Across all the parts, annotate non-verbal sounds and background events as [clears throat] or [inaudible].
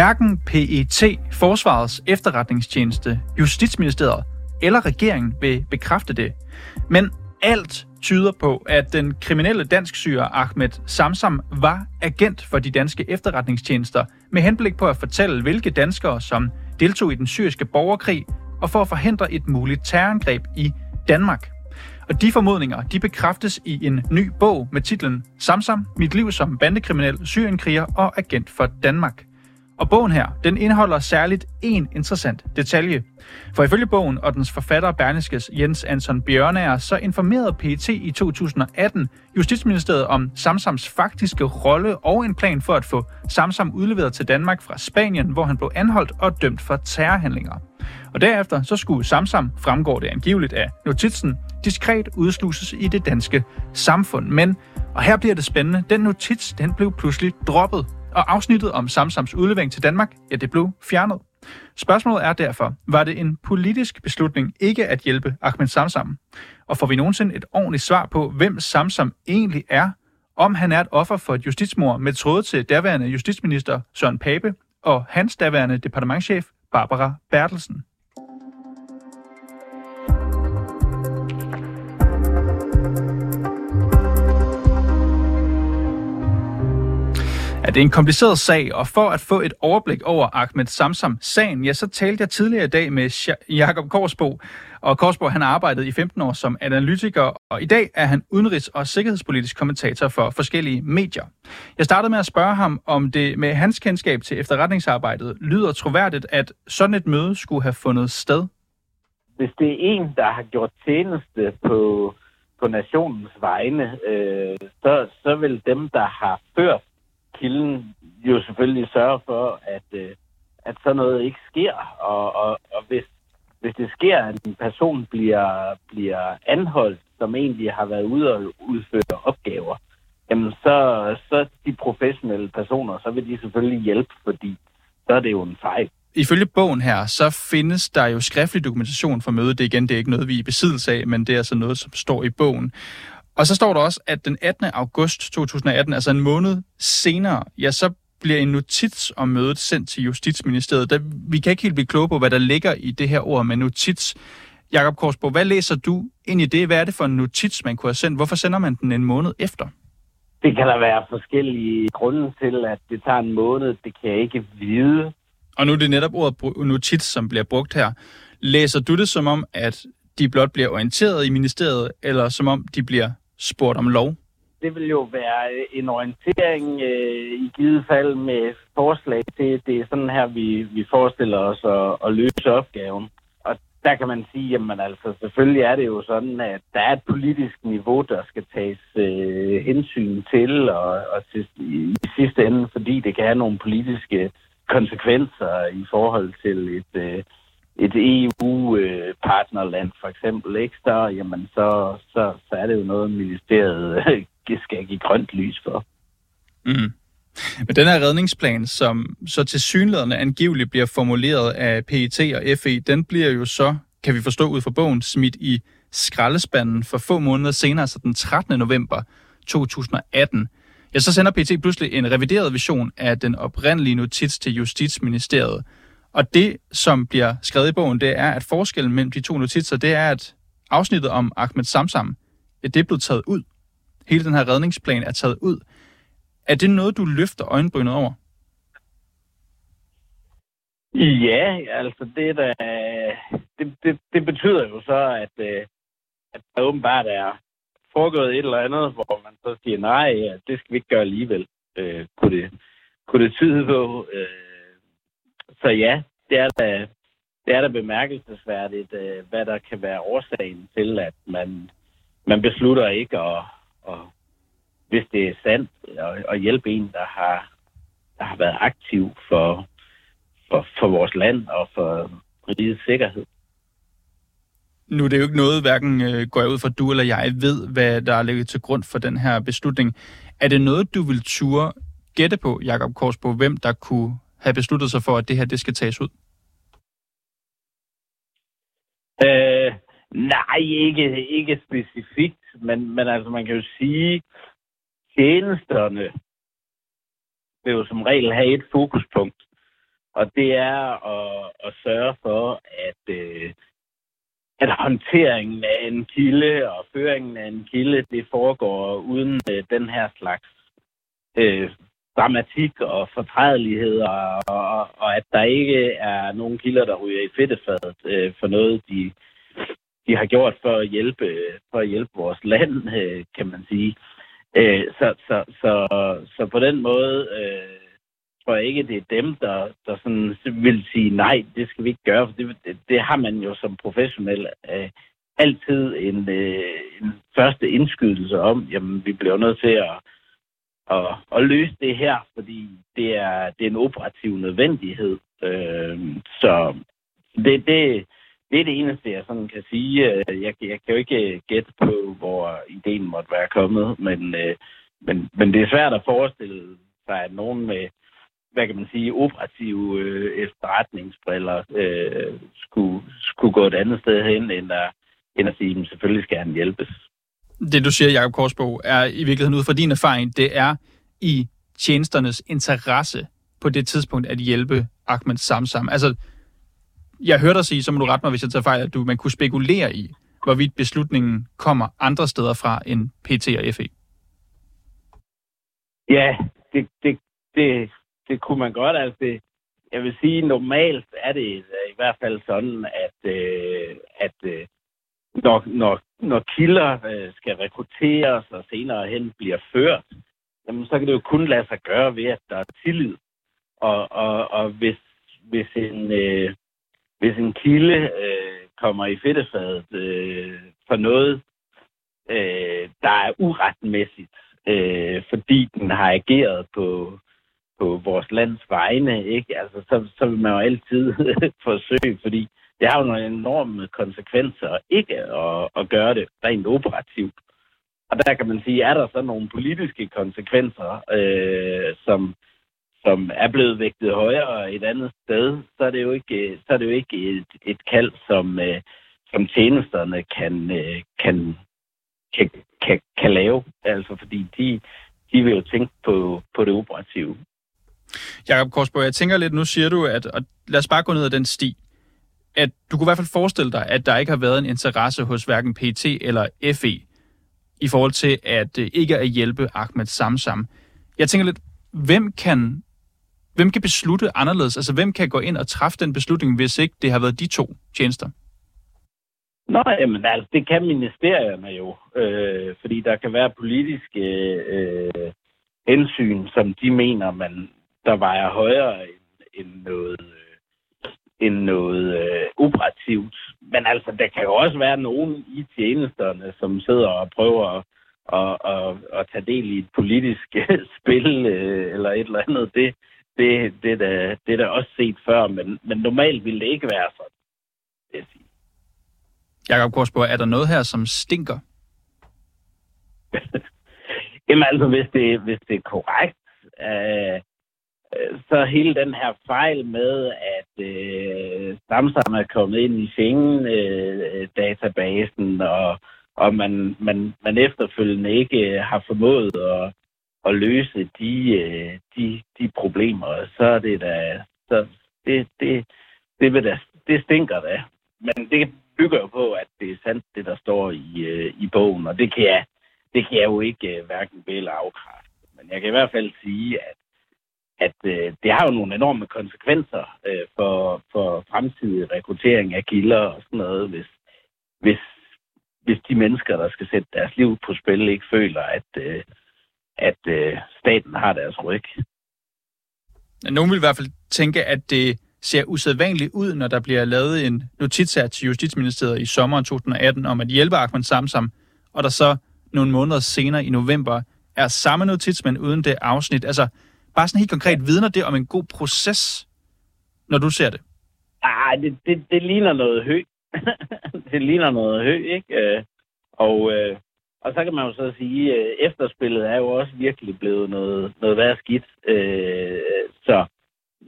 Hverken PET, Forsvarets efterretningstjeneste, Justitsministeriet eller regeringen vil bekræfte det. Men alt tyder på, at den kriminelle dansk-syrer Ahmed Samsam var agent for de danske efterretningstjenester med henblik på at fortælle, hvilke danskere, som deltog i den syriske borgerkrig, og for at forhindre et muligt terrorangreb i Danmark. Og de formodninger, de bekræftes i en ny bog med titlen Samsam, mit liv som bandekriminel, syrienkriger og agent for Danmark. Og bogen her, den indeholder særligt en interessant detalje. For ifølge bogen og dens forfatter Berniskes Jens Anton Bjørnager, så informerede PET i 2018 Justitsministeriet om Samsams faktiske rolle og en plan for at få Samsam udleveret til Danmark fra Spanien, hvor han blev anholdt og dømt for terrorhandlinger. Og derefter så skulle Samsam, fremgår det angiveligt af notitsen, diskret udsluses i det danske samfund. Men, og her bliver det spændende, den notits den blev pludselig droppet og afsnittet om Samsams udlevering til Danmark, ja, det blev fjernet. Spørgsmålet er derfor, var det en politisk beslutning ikke at hjælpe Ahmed Samsam? Og får vi nogensinde et ordentligt svar på, hvem Samsam egentlig er? Om han er et offer for et justitsmord med tråd til daværende justitsminister Søren Pape og hans daværende departementchef Barbara Bertelsen. At det er en kompliceret sag, og for at få et overblik over Ahmed Samsam-sagen, ja, så talte jeg tidligere i dag med Jakob Korsbo. Og Korsbo, han har arbejdet i 15 år som analytiker, og i dag er han udenrigs- og sikkerhedspolitisk kommentator for forskellige medier. Jeg startede med at spørge ham, om det med hans kendskab til efterretningsarbejdet lyder troværdigt, at sådan et møde skulle have fundet sted. Hvis det er en, der har gjort tjeneste på, på nationens vegne, øh, så, så vil dem, der har ført kilden jo selvfølgelig sørge for, at, øh, at sådan noget ikke sker. Og, og, og hvis, hvis det sker, at en person bliver, bliver anholdt, som egentlig har været ude og udføre opgaver, jamen så, så de professionelle personer, så vil de selvfølgelig hjælpe, fordi så er det jo en fejl. Ifølge bogen her, så findes der jo skriftlig dokumentation for mødet. Det igen, det er ikke noget, vi er i besiddelse af, men det er altså noget, som står i bogen. Og så står der også, at den 18. august 2018, altså en måned senere, ja, så bliver en notits om mødet sendt til Justitsministeriet. Der, vi kan ikke helt blive kloge på, hvad der ligger i det her ord med notits. Jakob Korsbo, hvad læser du ind i det? Hvad er det for en notits, man kunne have sendt? Hvorfor sender man den en måned efter? Det kan der være forskellige grunde til, at det tager en måned. Det kan jeg ikke vide. Og nu er det netop ordet notits, som bliver brugt her. Læser du det som om, at de blot bliver orienteret i ministeriet, eller som om de bliver spurgt om lov? Det vil jo være øh, en orientering øh, i givet fald med forslag til, det er sådan her, vi, vi forestiller os at, at løse opgaven. Og der kan man sige, jamen altså selvfølgelig er det jo sådan, at der er et politisk niveau, der skal tages øh, hensyn til, og, og til, i, i sidste ende, fordi det kan have nogle politiske konsekvenser i forhold til et, øh, et EU-partnerland øh, for eksempel, ikke, så, jamen, så, så, så er det jo noget, ministeriet øh, skal give grønt lys for. Mm. Men den her redningsplan, som så til synlædende angiveligt bliver formuleret af PET og FE, den bliver jo så, kan vi forstå ud fra bogen, smidt i skraldespanden for få måneder senere, altså den 13. november 2018. Ja, så sender PT pludselig en revideret version af den oprindelige notits til Justitsministeriet. Og det, som bliver skrevet i bogen, det er, at forskellen mellem de to notitser, det er, at afsnittet om Ahmed Samsam, det er blevet taget ud. Hele den her redningsplan er taget ud. Er det noget, du løfter øjenbrynet over? Ja, altså det, der, det, det, det betyder jo så, at, øh, at der åbenbart er foregået et eller andet, hvor man så siger, nej, det skal vi ikke gøre alligevel. Øh, kunne, det, kunne det tyde på, øh, så ja, det er da, det er da bemærkelsesværdigt, øh, hvad der kan være årsagen til, at man, man beslutter ikke at, at, hvis det er sandt, at, at hjælpe en, der har, der har været aktiv for, for, for vores land og for rigets sikkerhed. Nu er det jo ikke noget, hverken øh, går jeg ud fra, du eller jeg ved, hvad der er ligget til grund for den her beslutning. Er det noget, du vil ture gætte på, Jakob Korsbo, hvem der kunne have besluttet sig for, at det her det skal tages ud? Øh, nej, ikke, ikke specifikt, men, men altså man kan jo sige, tjenesterne vil jo som regel have et fokuspunkt. Og det er at, at sørge for, at, øh, at håndteringen af en kilde og føringen af en kilde, det foregår uden øh, den her slags øh, dramatik og fortrædelighed, og, og, og at der ikke er nogen kilder, der ryger i fedtefadet øh, for noget, de, de har gjort for at hjælpe, for at hjælpe vores land, øh, kan man sige. Øh, så, så, så, så på den måde øh, tror jeg ikke, det er dem, der, der sådan vil sige, nej, det skal vi ikke gøre, for det, det, det har man jo som professionel øh, altid en, øh, en første indskydelse om, jamen vi bliver nødt til at, at, at løse det her, fordi det er, det er en operativ nødvendighed. Øh, så det, det, det er det eneste, jeg sådan kan sige. Øh, jeg, jeg kan jo ikke øh, gætte på, hvor ideen måtte være kommet, men, øh, men, men det er svært at forestille sig, at nogen med, hvad kan man sige, operative øh, efterretningsbriller øh, skulle, skulle gå et andet sted hen, end at, end at sige, at selvfølgelig skal han hjælpes. Det, du siger, Jacob Korsbo, er i virkeligheden ud fra din erfaring, det er i tjenesternes interesse på det tidspunkt at hjælpe Ahmed Samsam. Altså, jeg hørte dig sige, så må du rette mig, hvis jeg tager fejl, at du, man kunne spekulere i, hvorvidt beslutningen kommer andre steder fra end PT og FE. Ja, det, det, det, det kunne man godt. Altså, det, jeg vil sige, normalt er det i hvert fald sådan, at, øh, at øh, når, når, når kilder øh, skal rekrutteres og senere hen bliver ført, jamen, så kan det jo kun lade sig gøre ved, at der er tillid. Og, og, og hvis, hvis en, øh, hvis en kilde øh, kommer i fedtefadet øh, for noget, øh, der er uretmæssigt, øh, fordi den har ageret på, på vores lands vegne, ikke? Altså, så, så vil man jo altid [laughs] forsøge, fordi det har jo nogle enorme konsekvenser ikke at, at gøre det rent operativt. Og der kan man sige, er der så nogle politiske konsekvenser, øh, som, som er blevet vægtet højere et andet sted, så er det jo ikke, så er det jo ikke et, et kald, som, øh, som tjenesterne kan, øh, kan, kan, kan, kan lave. Altså fordi de, de vil jo tænke på, på det operative. Jakob Korsborg, jeg tænker lidt, nu siger du, at og lad os bare gå ned ad den sti, at du kunne i hvert fald forestille dig, at der ikke har været en interesse hos hverken PT eller FE i forhold til at øh, ikke at hjælpe Ahmed Samsam. Jeg tænker lidt, hvem kan Hvem kan beslutte anderledes? Altså, hvem kan gå ind og træffe den beslutning, hvis ikke det har været de to tjenester? Nå, jamen, altså, det kan ministerierne jo, øh, fordi der kan være politiske øh, hensyn, som de mener, man der vejer højere end, end noget, øh, end noget øh, operativt. Men altså, der kan jo også være nogen i tjenesterne, som sidder og prøver at, at, at, at tage del i et politisk spil øh, eller et eller andet. Det, det, det, det, det er da også set før, men, men normalt ville det ikke være sådan, det jeg sige. Jakob Korsborg, er der noget her, som stinker? [laughs] Jamen altså, hvis det, hvis det er korrekt, øh, Øh, så hele den her fejl med, at øh, Samsam er kommet ind i Schengen-databasen, øh, og, og man, man, man efterfølgende ikke øh, har formået at, at løse de, øh, de, de problemer, så er det da, så det, det, det, vil da, det stinker da. Men det bygger jo på, at det er sandt, det der står i, øh, i bogen, og det kan jeg, det kan jeg jo ikke øh, hverken vel afkræfte. Men jeg kan i hvert fald sige, at, at øh, det har jo nogle enorme konsekvenser øh, for, for fremtidig rekruttering af kilder og sådan noget, hvis, hvis, hvis de mennesker, der skal sætte deres liv på spil, ikke føler, at, øh, at øh, staten har deres ryg. Nogen vil i hvert fald tænke, at det ser usædvanligt ud, når der bliver lavet en notits her til Justitsministeriet i sommeren 2018 om at hjælpe Ahmed Samsam, og der så nogle måneder senere i november er samme notits, men uden det afsnit. Altså, bare sådan helt konkret, vidner det om en god proces, når du ser det? Ah, det, det, det ligner noget hø. [laughs] det ligner noget hø, ikke? Øh, og, øh, og så kan man jo så sige, at øh, efterspillet er jo også virkelig blevet noget, noget værd skidt. Øh, så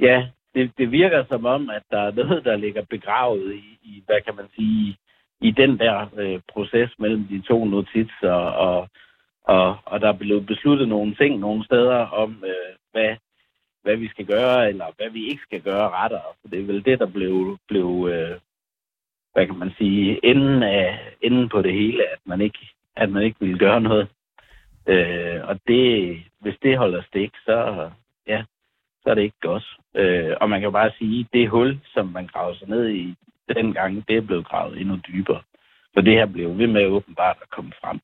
ja, det, det virker som om, at der er noget, der ligger begravet i, i hvad kan man sige, i den der øh, proces mellem de to notitser, og, og, og der er blevet besluttet nogle ting nogle steder om, øh, hvad, hvad vi skal gøre, eller hvad vi ikke skal gøre rettere. For det er vel det, der blev, blev øh, hvad kan man sige, enden, af, enden på det hele, at man ikke, at man ikke vil gøre noget. Øh, og det, hvis det holder stik, så, ja, så er det ikke godt. Øh, og man kan jo bare sige, at det hul, som man gravede sig ned i dengang, det er blevet gravet endnu dybere. Så det her blev ved med åbenbart at komme frem.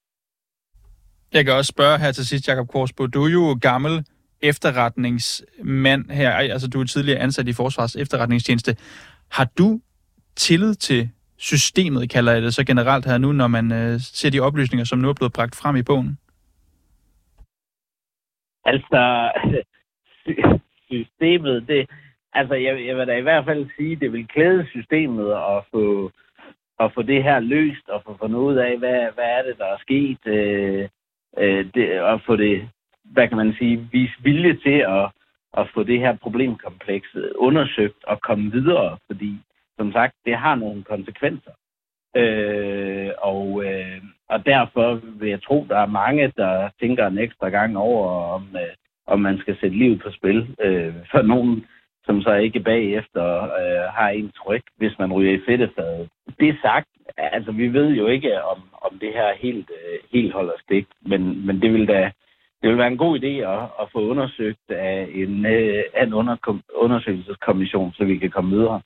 Jeg kan også spørge her til sidst, Jakob Korsbo. Du er jo gammel efterretningsmand her, altså du er tidligere ansat i Forsvars efterretningstjeneste. Har du tillid til systemet, kalder jeg det så generelt her nu, når man øh, ser de oplysninger, som nu er blevet bragt frem i bogen? Altså, [laughs] systemet, det, altså jeg, jeg vil da i hvert fald sige, det vil klæde systemet at få, at få det her løst og få fundet ud af, hvad, hvad er det, der er sket, øh, øh, det, og få det, hvad kan man sige, vise vilje til at, at få det her problemkompleks undersøgt og komme videre, fordi som sagt, det har nogle konsekvenser. Øh, og, øh, og derfor vil jeg tro, der er mange, der tænker en ekstra gang over, om, øh, om man skal sætte livet på spil. Øh, for nogen, som så ikke bagefter øh, har en tryk, hvis man ryger i fedtefadet. Det sagt, altså vi ved jo ikke, om, om det her helt, øh, helt holder stik, men, men det vil da det vil være en god idé at, at få undersøgt af en, øh, af en under, undersøgelseskommission, så vi kan komme videre.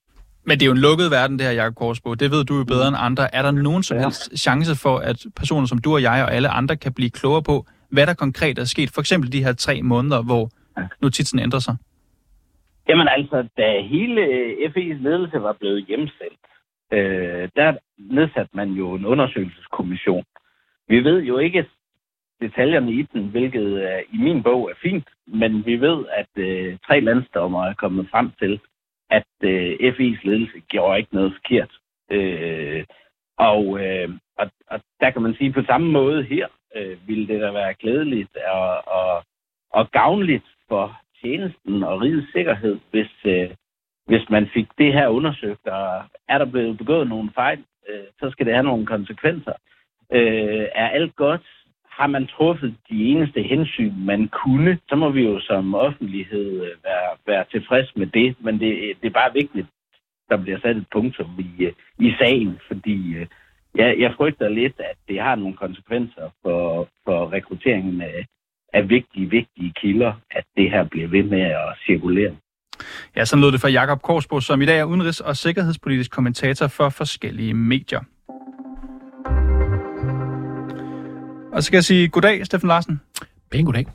Men det er jo en lukket verden, det her, Jacob Korsbo. Det ved du jo bedre end andre. Er der nogen som helst chance for, at personer som du og jeg og alle andre kan blive klogere på, hvad der konkret er sket? For eksempel de her tre måneder, hvor notitsen ændrer sig. Jamen altså, da hele FE's ledelse var blevet hjemsendt, øh, der nedsatte man jo en undersøgelseskommission. Vi ved jo ikke detaljerne i den, hvilket øh, i min bog er fint, men vi ved, at øh, tre landsdommer er kommet frem til, at øh, FI's ledelse gjorde ikke noget forkert. Øh, og, øh, og, og der kan man sige, på samme måde her, øh, ville det da være glædeligt og, og, og gavnligt for tjenesten og rigets sikkerhed, hvis, øh, hvis man fik det her undersøgt, og er der blevet begået nogle fejl, øh, så skal det have nogle konsekvenser. Øh, er alt godt, har man truffet de eneste hensyn, man kunne, så må vi jo som offentlighed øh, være, være tilfreds med det. Men det, det er bare vigtigt, der bliver sat et punktum i, øh, i sagen, fordi øh, jeg, jeg frygter lidt, at det har nogle konsekvenser for, for rekrutteringen af, af vigtige, vigtige kilder, at det her bliver ved med at cirkulere. Ja, så lød det fra Jakob Korsbo, som i dag er udenrigs- og sikkerhedspolitisk kommentator for forskellige medier. Og så skal jeg sige goddag, Steffen Larsen. Pæn goddag.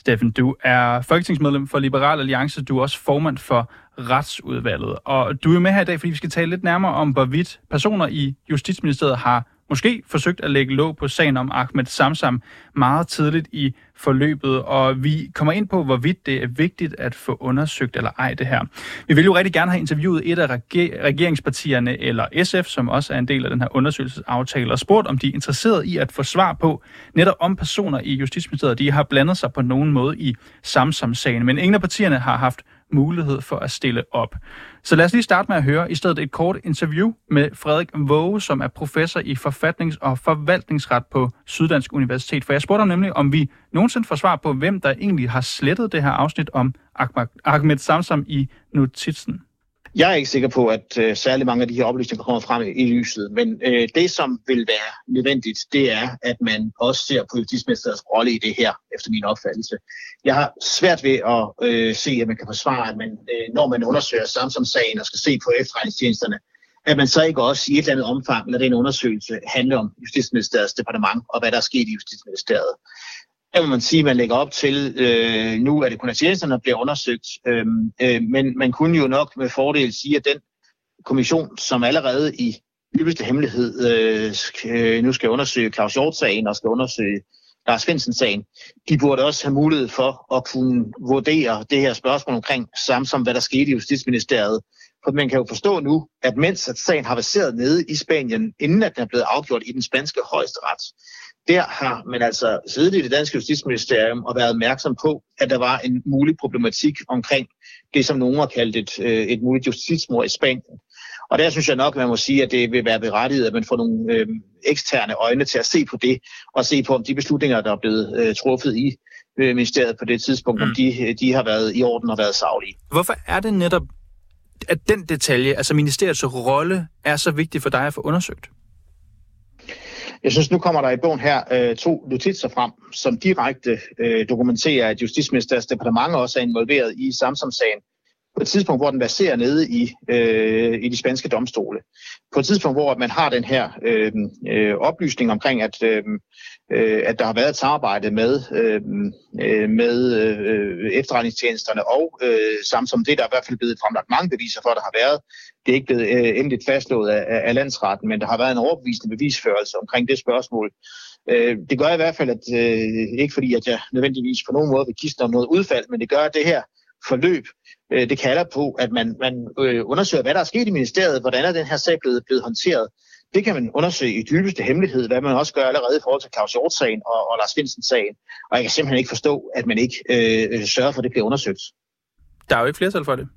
Steffen, du er folketingsmedlem for Liberal Alliance. Du er også formand for Retsudvalget. Og du er med her i dag, fordi vi skal tale lidt nærmere om, hvorvidt personer i Justitsministeriet har måske forsøgt at lægge låg på sagen om Ahmed Samsam meget tidligt i forløbet, og vi kommer ind på, hvorvidt det er vigtigt at få undersøgt eller ej det her. Vi vil jo rigtig gerne have interviewet et af regeringspartierne, eller SF, som også er en del af den her undersøgelsesaftale, og spurgt, om de er interesseret i at få svar på, netop om personer i Justitsministeriet, de har blandet sig på nogen måde i Samsam-sagen. Men ingen af partierne har haft mulighed for at stille op. Så lad os lige starte med at høre i stedet et kort interview med Frederik Våge, som er professor i forfatnings- og forvaltningsret på Syddansk Universitet. For jeg spurgte ham nemlig, om vi nogensinde får svar på, hvem der egentlig har slettet det her afsnit om Ahmed Samsam i notitsen. Jeg er ikke sikker på, at øh, særlig mange af de her oplysninger kommer frem i, i lyset, men øh, det, som vil være nødvendigt, det er, at man også ser på justitsministeriets rolle i det her, efter min opfattelse. Jeg har svært ved at øh, se, at man kan forsvare, at man, øh, når man undersøger Samsung-sagen og skal se på efterretningstjenesterne, at man så ikke også i et eller andet omfang lader den undersøgelse handle om Justitsministeriets departement og hvad der er sket i Justitsministeriet. Der må man sige, at man lægger op til, øh, nu er det kun at tjenesterne, der bliver undersøgt, øh, øh, men man kunne jo nok med fordel sige, at den kommission, som allerede i dybeste hemmelighed øh, øh, nu skal undersøge Claus Hjort-sagen og skal undersøge Lars Finsen-sagen, de burde også have mulighed for at kunne vurdere det her spørgsmål omkring samt som hvad der skete i Justitsministeriet. For man kan jo forstå nu, at mens at sagen har baseret nede i Spanien, inden at den er blevet afgjort i den spanske højesteret, der har man altså siddet i det danske justitsministerium og været opmærksom på, at der var en mulig problematik omkring det, som nogen har kaldt et, øh, et muligt justitsmord i Spanien. Og der synes jeg nok, at man må sige, at det vil være berettiget, at man får nogle øh, eksterne øjne til at se på det, og se på, om de beslutninger, der er blevet øh, truffet i Justitsministeriet på det tidspunkt, mm. om de, de har været i orden og været savlige. Hvorfor er det netop, at den detalje, altså ministeriets rolle, er så vigtig for dig at få undersøgt? Jeg synes, nu kommer der i bogen her øh, to notitser frem, som direkte øh, dokumenterer, at Justitsministeriets departement også er involveret i Samsung-sagen på et tidspunkt, hvor den baserer nede i, øh, i de spanske domstole. På et tidspunkt, hvor man har den her øh, øh, oplysning omkring, at, øh, øh at der har været et samarbejde med, øh, øh med øh, efterretningstjenesterne og øh, som Det er der i hvert fald blevet fremlagt mange beviser for, der har været. Det er ikke blevet øh, endeligt fastslået af, af landsretten, men der har været en overbevisende bevisførelse omkring det spørgsmål. Øh, det gør i hvert fald, at øh, ikke fordi, at jeg nødvendigvis på nogen måde vil kiste om noget udfald, men det gør, at det her forløb, øh, det kalder på, at man, man øh, undersøger, hvad der er sket i ministeriet, hvordan er den her sag blevet, blevet håndteret. Det kan man undersøge i dybeste hemmelighed, hvad man også gør allerede i forhold til Claus Hjort-sagen og, og Lars Finsen-sagen. Og jeg kan simpelthen ikke forstå, at man ikke øh, sørger for, at det bliver undersøgt. Der er jo ikke flertal for det.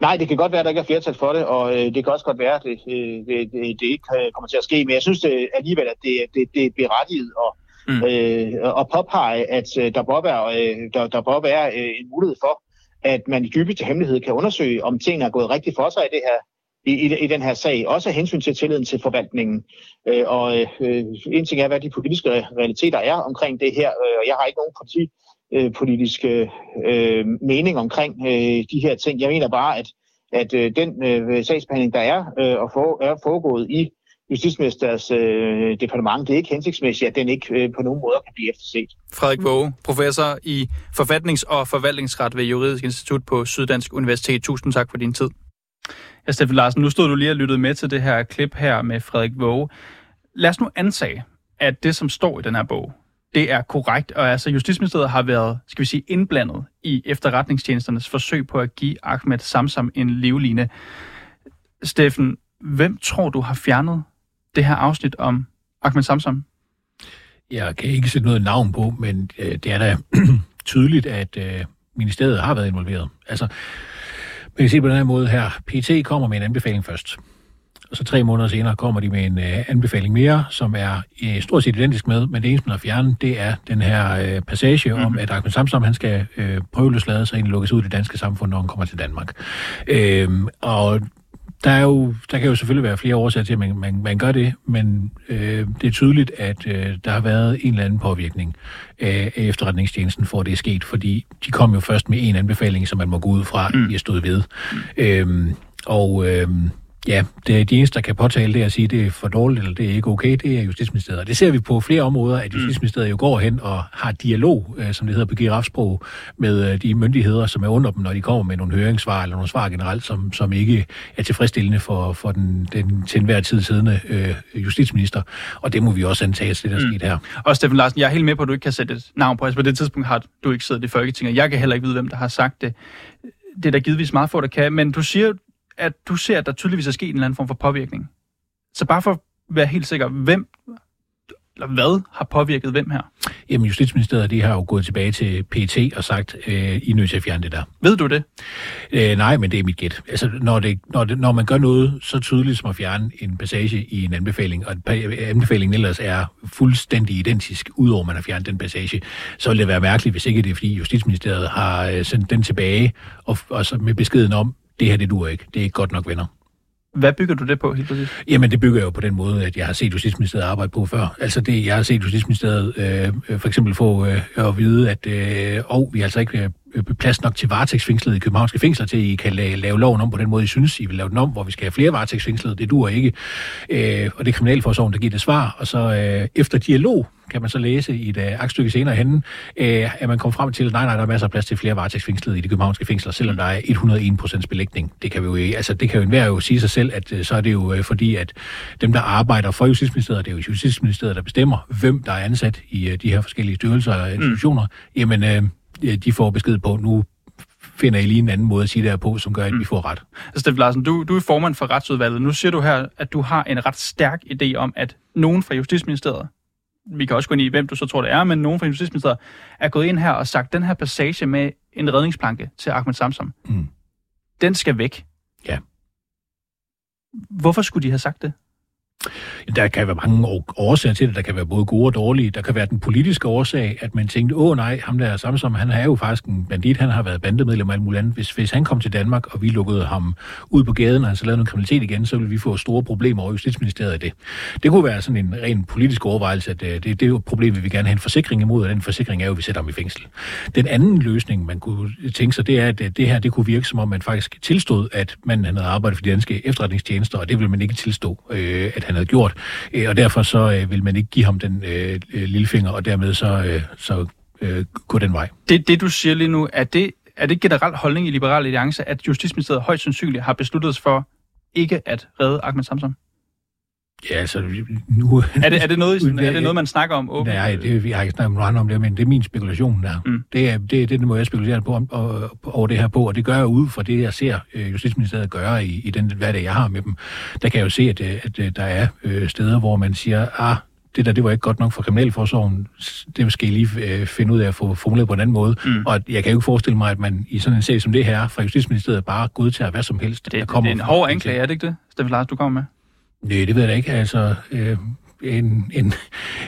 Nej, det kan godt være, at der ikke er flertal for det, og øh, det kan også godt være, at det, øh, det, det, det ikke kommer til at ske. Men jeg synes det, alligevel, at det, det, det er berettiget at, mm. øh, at påpege, at øh, der bør være, øh, der, der bør være øh, en mulighed for, at man i dybeste hemmelighed kan undersøge, om tingene er gået rigtigt for sig i det her i, i, i den her sag, også af hensyn til tilliden til forvaltningen. Øh, og øh, en ting er, hvad de politiske realiteter er omkring det her, øh, og jeg har ikke nogen parti, øh, politiske øh, mening omkring øh, de her ting. Jeg mener bare, at, at øh, den øh, sagsbehandling, der er, øh, og for, er foregået i Justitsministeriets øh, departement, det er ikke hensigtsmæssigt, at den ikke øh, på nogen måde kan blive efterset. Frederik Våge, professor i forfatnings- og forvaltningsret ved Juridisk Institut på Syddansk Universitet. Tusind tak for din tid. Ja, Steffen Larsen, nu stod du lige og lyttede med til det her klip her med Frederik Våge. Lad os nu antage, at det, som står i den her bog, det er korrekt, og altså Justitsministeriet har været, skal vi sige, indblandet i efterretningstjenesternes forsøg på at give Ahmed Samsam en livline. Steffen, hvem tror du har fjernet det her afsnit om Ahmed Samsam? Jeg kan ikke sætte noget navn på, men øh, det er da [clears throat] tydeligt, at øh, ministeriet har været involveret. Altså, man kan se på den her måde her. PT kommer med en anbefaling først. Og så tre måneder senere kommer de med en øh, anbefaling mere, som er øh, stort set identisk med, men det eneste, man har fjernet, det er den her øh, passage mm-hmm. om, mhm. at Ahmed Samsam, han skal øh, prøveløslade sig og lukkes ud i det danske samfund, når han kommer til Danmark. Øh, og der, er jo, der kan jo selvfølgelig være flere årsager til, at man, man, man gør det, men øh, det er tydeligt, at øh, der har været en eller anden påvirkning af efterretningstjenesten for, at det er sket, fordi de kom jo først med en anbefaling, som man må gå ud fra, mm. jeg stod ved. Mm. Øh, og... Øh, Ja, det er de eneste, der kan påtale det at sige, at det er for dårligt, eller det er ikke okay, det er Justitsministeriet. Og det ser vi på flere områder, at mm. Justitsministeriet jo går hen og har dialog, øh, som det hedder på girafsprog, med øh, de myndigheder, som er under dem, når de kommer med nogle høringssvar eller nogle svar generelt, som, som ikke er tilfredsstillende for, for den, den til enhver tid siddende øh, justitsminister. Og det må vi også antage, at det der er mm. sket her. Og Steffen Larsen, jeg er helt med på, at du ikke kan sætte et navn på. Altså på det tidspunkt har du ikke siddet i Folketinget. Jeg kan heller ikke vide, hvem der har sagt det det er der givetvis meget få, der kan, men du siger, at du ser, at der tydeligvis er sket en eller anden form for påvirkning. Så bare for at være helt sikker, hvem eller hvad har påvirket hvem her? Jamen, Justitsministeriet de har jo gået tilbage til PT og sagt, øh, I er nødt til at fjerne det der. Ved du det? Øh, nej, men det er mit gæt. Altså, når, det, når, det, når man gør noget så tydeligt som at fjerne en passage i en anbefaling, og anbefalingen ellers er fuldstændig identisk, udover man har fjernet den passage, så vil det være mærkeligt, hvis ikke det er, fordi Justitsministeriet har øh, sendt den tilbage, og, og så med beskeden om, det her, det duer ikke. Det er ikke godt nok venner. Hvad bygger du det på helt præcis? Jamen, det bygger jeg jo på den måde, at jeg har set Justitsministeriet arbejde på før. Altså, det, jeg har set Justitsministeriet øh, for eksempel få øh, at vide, at øh, oh, vi har altså ikke øh, plads nok til varetægtsfængslet i københavnske fængsler til, at I kan lave, lave loven om på den måde, I synes, I vil lave den om, hvor vi skal have flere varetægtsfængslede. Det duer ikke. Øh, og det er Kriminalforsorgen, der giver det svar. Og så øh, efter dialog kan man så læse i et uh, aktstykke senere henne, uh, at man kommer frem til, at nej, nej, der er masser af plads til flere varetægtsfængslede i de københavnske fængsler, selvom der er 101% belægning. Det kan vi jo, altså, det kan jo enhver jo sige sig selv, at uh, så er det jo uh, fordi, at dem, der arbejder for Justitsministeriet, det er jo Justitsministeriet, der bestemmer, hvem der er ansat i uh, de her forskellige styrelser og institutioner, mm. jamen, uh, de får besked på, nu finder I lige en anden måde at sige det her på, som gør, at vi mm. får ret. Altså, Steffen Larsen, du, du er formand for retsudvalget. Nu siger du her, at du har en ret stærk idé om, at nogen fra Justitsministeriet vi kan også gå ind i, hvem du så tror, det er, men nogen fra Justitsministeriet er gået ind her og sagt, den her passage med en redningsplanke til Ahmed Samsam, mm. den skal væk. Ja. Hvorfor skulle de have sagt det? Der kan være mange årsager til det. Der kan være både gode og dårlige. Der kan være den politiske årsag, at man tænkte, åh nej, ham der samme som han er jo faktisk en bandit, han har været bandemedlem og alt muligt andet. Hvis, hvis han kom til Danmark, og vi lukkede ham ud på gaden, og han så lavede noget kriminalitet igen, så ville vi få store problemer over Justitsministeriet af det. Det kunne være sådan en ren politisk overvejelse, at øh, det, det er jo et problem, vi vil gerne have en forsikring imod, og den forsikring er jo, at vi sætter ham i fængsel. Den anden løsning, man kunne tænke sig, det er, at øh, det her det kunne virke som om, man faktisk tilstod, at man havde arbejdet for de danske efterretningstjenester, og det vil man ikke tilstå, øh, at han havde gjort. Øh, og derfor så øh, vil man ikke give ham den øh, øh, lillefinger, og dermed så, øh, så øh, gå den vej. Det, det du siger lige nu, er det, er det generelt holdning i Liberale Alliance, at Justitsministeriet højst sandsynligt har besluttet sig for ikke at redde Ahmed Samsom? Ja, altså nu... Er det, er det, noget, er det noget, man snakker om åbent? Nej, det, vi har ikke snakket med om det, men det er min spekulation der. Mm. Det, er, det, det, det må jeg spekulere på om, og, over det her på, og det gør jeg ud fra det, jeg ser øh, Justitsministeriet gøre i, i den hverdag, jeg har med dem. Der kan jeg jo se, at, at, at der er øh, steder, hvor man siger, ah, det der, det var ikke godt nok for kriminalforsorgen. Det skal I lige øh, finde ud af at få formuleret på en anden måde. Mm. Og jeg kan jo ikke forestille mig, at man i sådan en sag som det her fra Justitsministeriet bare godtager hvad som helst, det, der kommer Det er en hård anklage, er det ikke det, Steffen Lars, du kommer med? Nej, det ved jeg da ikke. Altså, øh, en, en,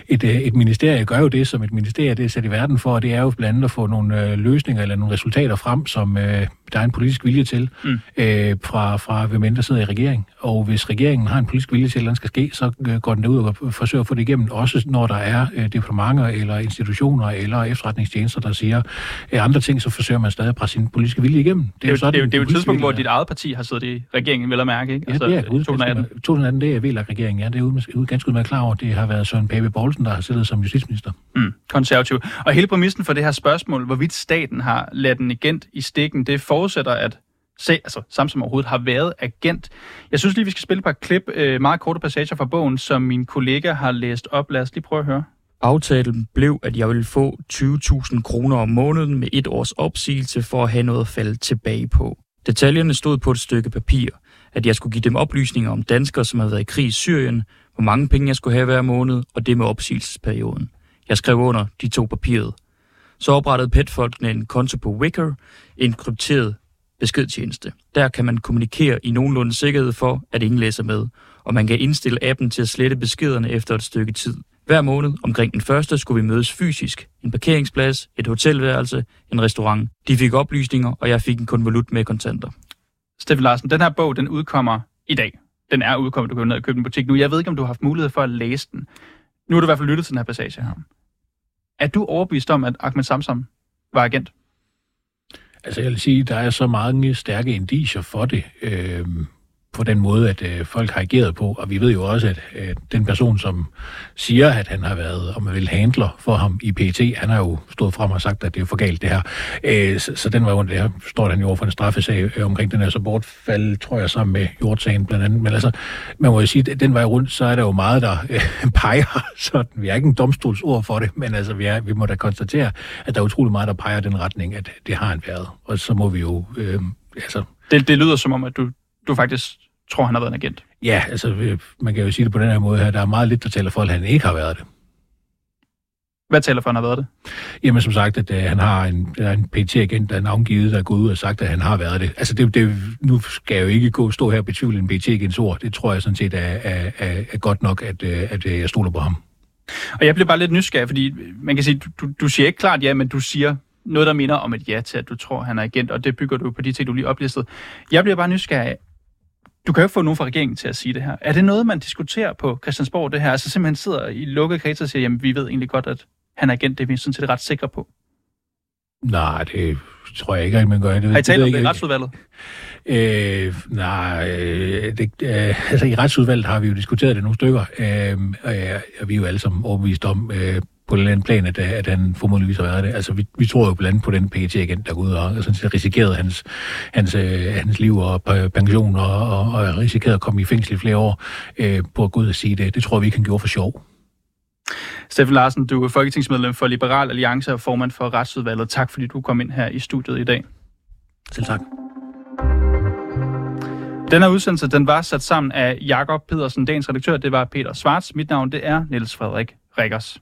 et, øh, et ministerie gør jo det, som et ministerie det er sat i verden for, og det er jo blandt andet at få nogle øh, løsninger eller nogle resultater frem, som øh, der er en politisk vilje til, mm. øh, fra, fra hvem end der sidder i regeringen. Og hvis regeringen har en politisk vilje til, at den skal ske, så øh, går den derud og forsøger at få det igennem, også når der er øh, departementer eller institutioner eller efterretningstjenester, der siger øh, andre ting, så forsøger man stadig at presse sin politiske vilje igennem. Det er, det er, sådan, det er, det er jo et tidspunkt, hvor dit eget parti har siddet i regeringen, vel at mærke, ikke? Altså, ja, det er 2018. 2018, det er VLAG-regeringen, ja, det er ude, ganske udmærket klar over. Det har været Søren Pape Poulsen, der har siddet som justitsminister. Mm, konservativ. Og hele præmissen for det her spørgsmål, hvorvidt staten har ladt en agent i stikken, det forudsætter, at se, altså Samsung overhovedet har været agent. Jeg synes lige, vi skal spille et par klip, øh, meget korte passager fra bogen, som min kollega har læst op. Lad os lige prøve at høre. Aftalen blev, at jeg ville få 20.000 kroner om måneden med et års opsigelse for at have noget at falde tilbage på. Detaljerne stod på et stykke papir, at jeg skulle give dem oplysninger om danskere, som havde været i krig i Syrien, hvor mange penge jeg skulle have hver måned, og det med opsigelsesperioden. Jeg skrev under de to papiret. Så oprettede petfolkene en konto på Wicker, en krypteret beskedtjeneste. Der kan man kommunikere i nogenlunde sikkerhed for, at ingen læser med, og man kan indstille appen til at slette beskederne efter et stykke tid. Hver måned omkring den første skulle vi mødes fysisk. En parkeringsplads, et hotelværelse, en restaurant. De fik oplysninger, og jeg fik en konvolut med kontanter. Steffen Larsen, den her bog, den udkommer i dag. Den er udkommet, du kan gå ned og købe den i butik nu. Jeg ved ikke, om du har haft mulighed for at læse den. Nu har du i hvert fald lyttet til den her passage her. Er du overbevist om, at Ahmed Samsam var agent? Altså jeg vil sige, der er så mange stærke indicier for det. Øh, på den måde, at øh, folk har ageret på. Og vi ved jo også, at øh, den person, som siger, at han har været, om man vil, handler for ham i PT, han har jo stået frem og sagt, at det er for galt det her. Øh, så, så den var jo, der står han jo over for en straffesag øh, omkring den her så bortfald, tror jeg, sammen med jordsagen blandt andet. Men altså, man må jo sige, at den vej rundt, så er der jo meget, der øh, [laughs] peger sådan. Vi er ikke en domstolsord for det, men altså, vi, er, vi må da konstatere, at der er utrolig meget, der peger den retning, at øh, det har han været. Og så må vi jo... Øh, altså, det, det lyder som om, at du, du faktisk tror, han har været en agent. Ja, altså øh, man kan jo sige det på den her måde her. Der er meget lidt, der taler for, at han ikke har været det. Hvad taler for, at han har været det? Jamen som sagt, at uh, han har en, der er en PT-agent, der er navngivet, der er gået ud og sagt, at han har været det. Altså det, det, nu skal jeg jo ikke gå stå her og betvivle en PT-agents ord. Det tror jeg sådan set er, er, er, er godt nok, at, uh, at jeg stoler på ham. Og jeg bliver bare lidt nysgerrig, fordi man kan sige, du, du siger ikke klart ja, men du siger noget, der minder om et ja til, at du tror, han er agent, og det bygger du på de ting, du lige oplistede. Jeg bliver bare nysgerrig. Du kan jo ikke få nogen fra regeringen til at sige det her. Er det noget, man diskuterer på Christiansborg, det her? Altså simpelthen sidder i lukket kreds og siger, jamen vi ved egentlig godt, at han er agent, det er vi sådan set ret sikre på. Nej, det tror jeg ikke, at man gør. Det, har I talt om det i retsudvalget? Øh, nej, øh, det, øh, altså i retsudvalget har vi jo diskuteret det nogle stykker, øh, og, og vi er jo alle sammen overbevist om, øh, på en eller anden plan, at, at han formodentligvis har været det. Altså, vi, vi tror jo blandt andet på den PET-agent, der går ud og, og sådan risikerede hans, hans, øh, hans liv og pension, og, og, og risikerede at komme i fængsel i flere år øh, på at gå ud og sige det. Det tror vi ikke, han gjorde for sjov. Steffen Larsen, du er folketingsmedlem for Liberal Alliance og formand for Retsudvalget. Tak fordi du kom ind her i studiet i dag. Selv tak. Den her udsendelse den var sat sammen af Jakob Pedersen, dagens redaktør. Det var Peter Svarts. Mit navn det er Niels Frederik Rikkers.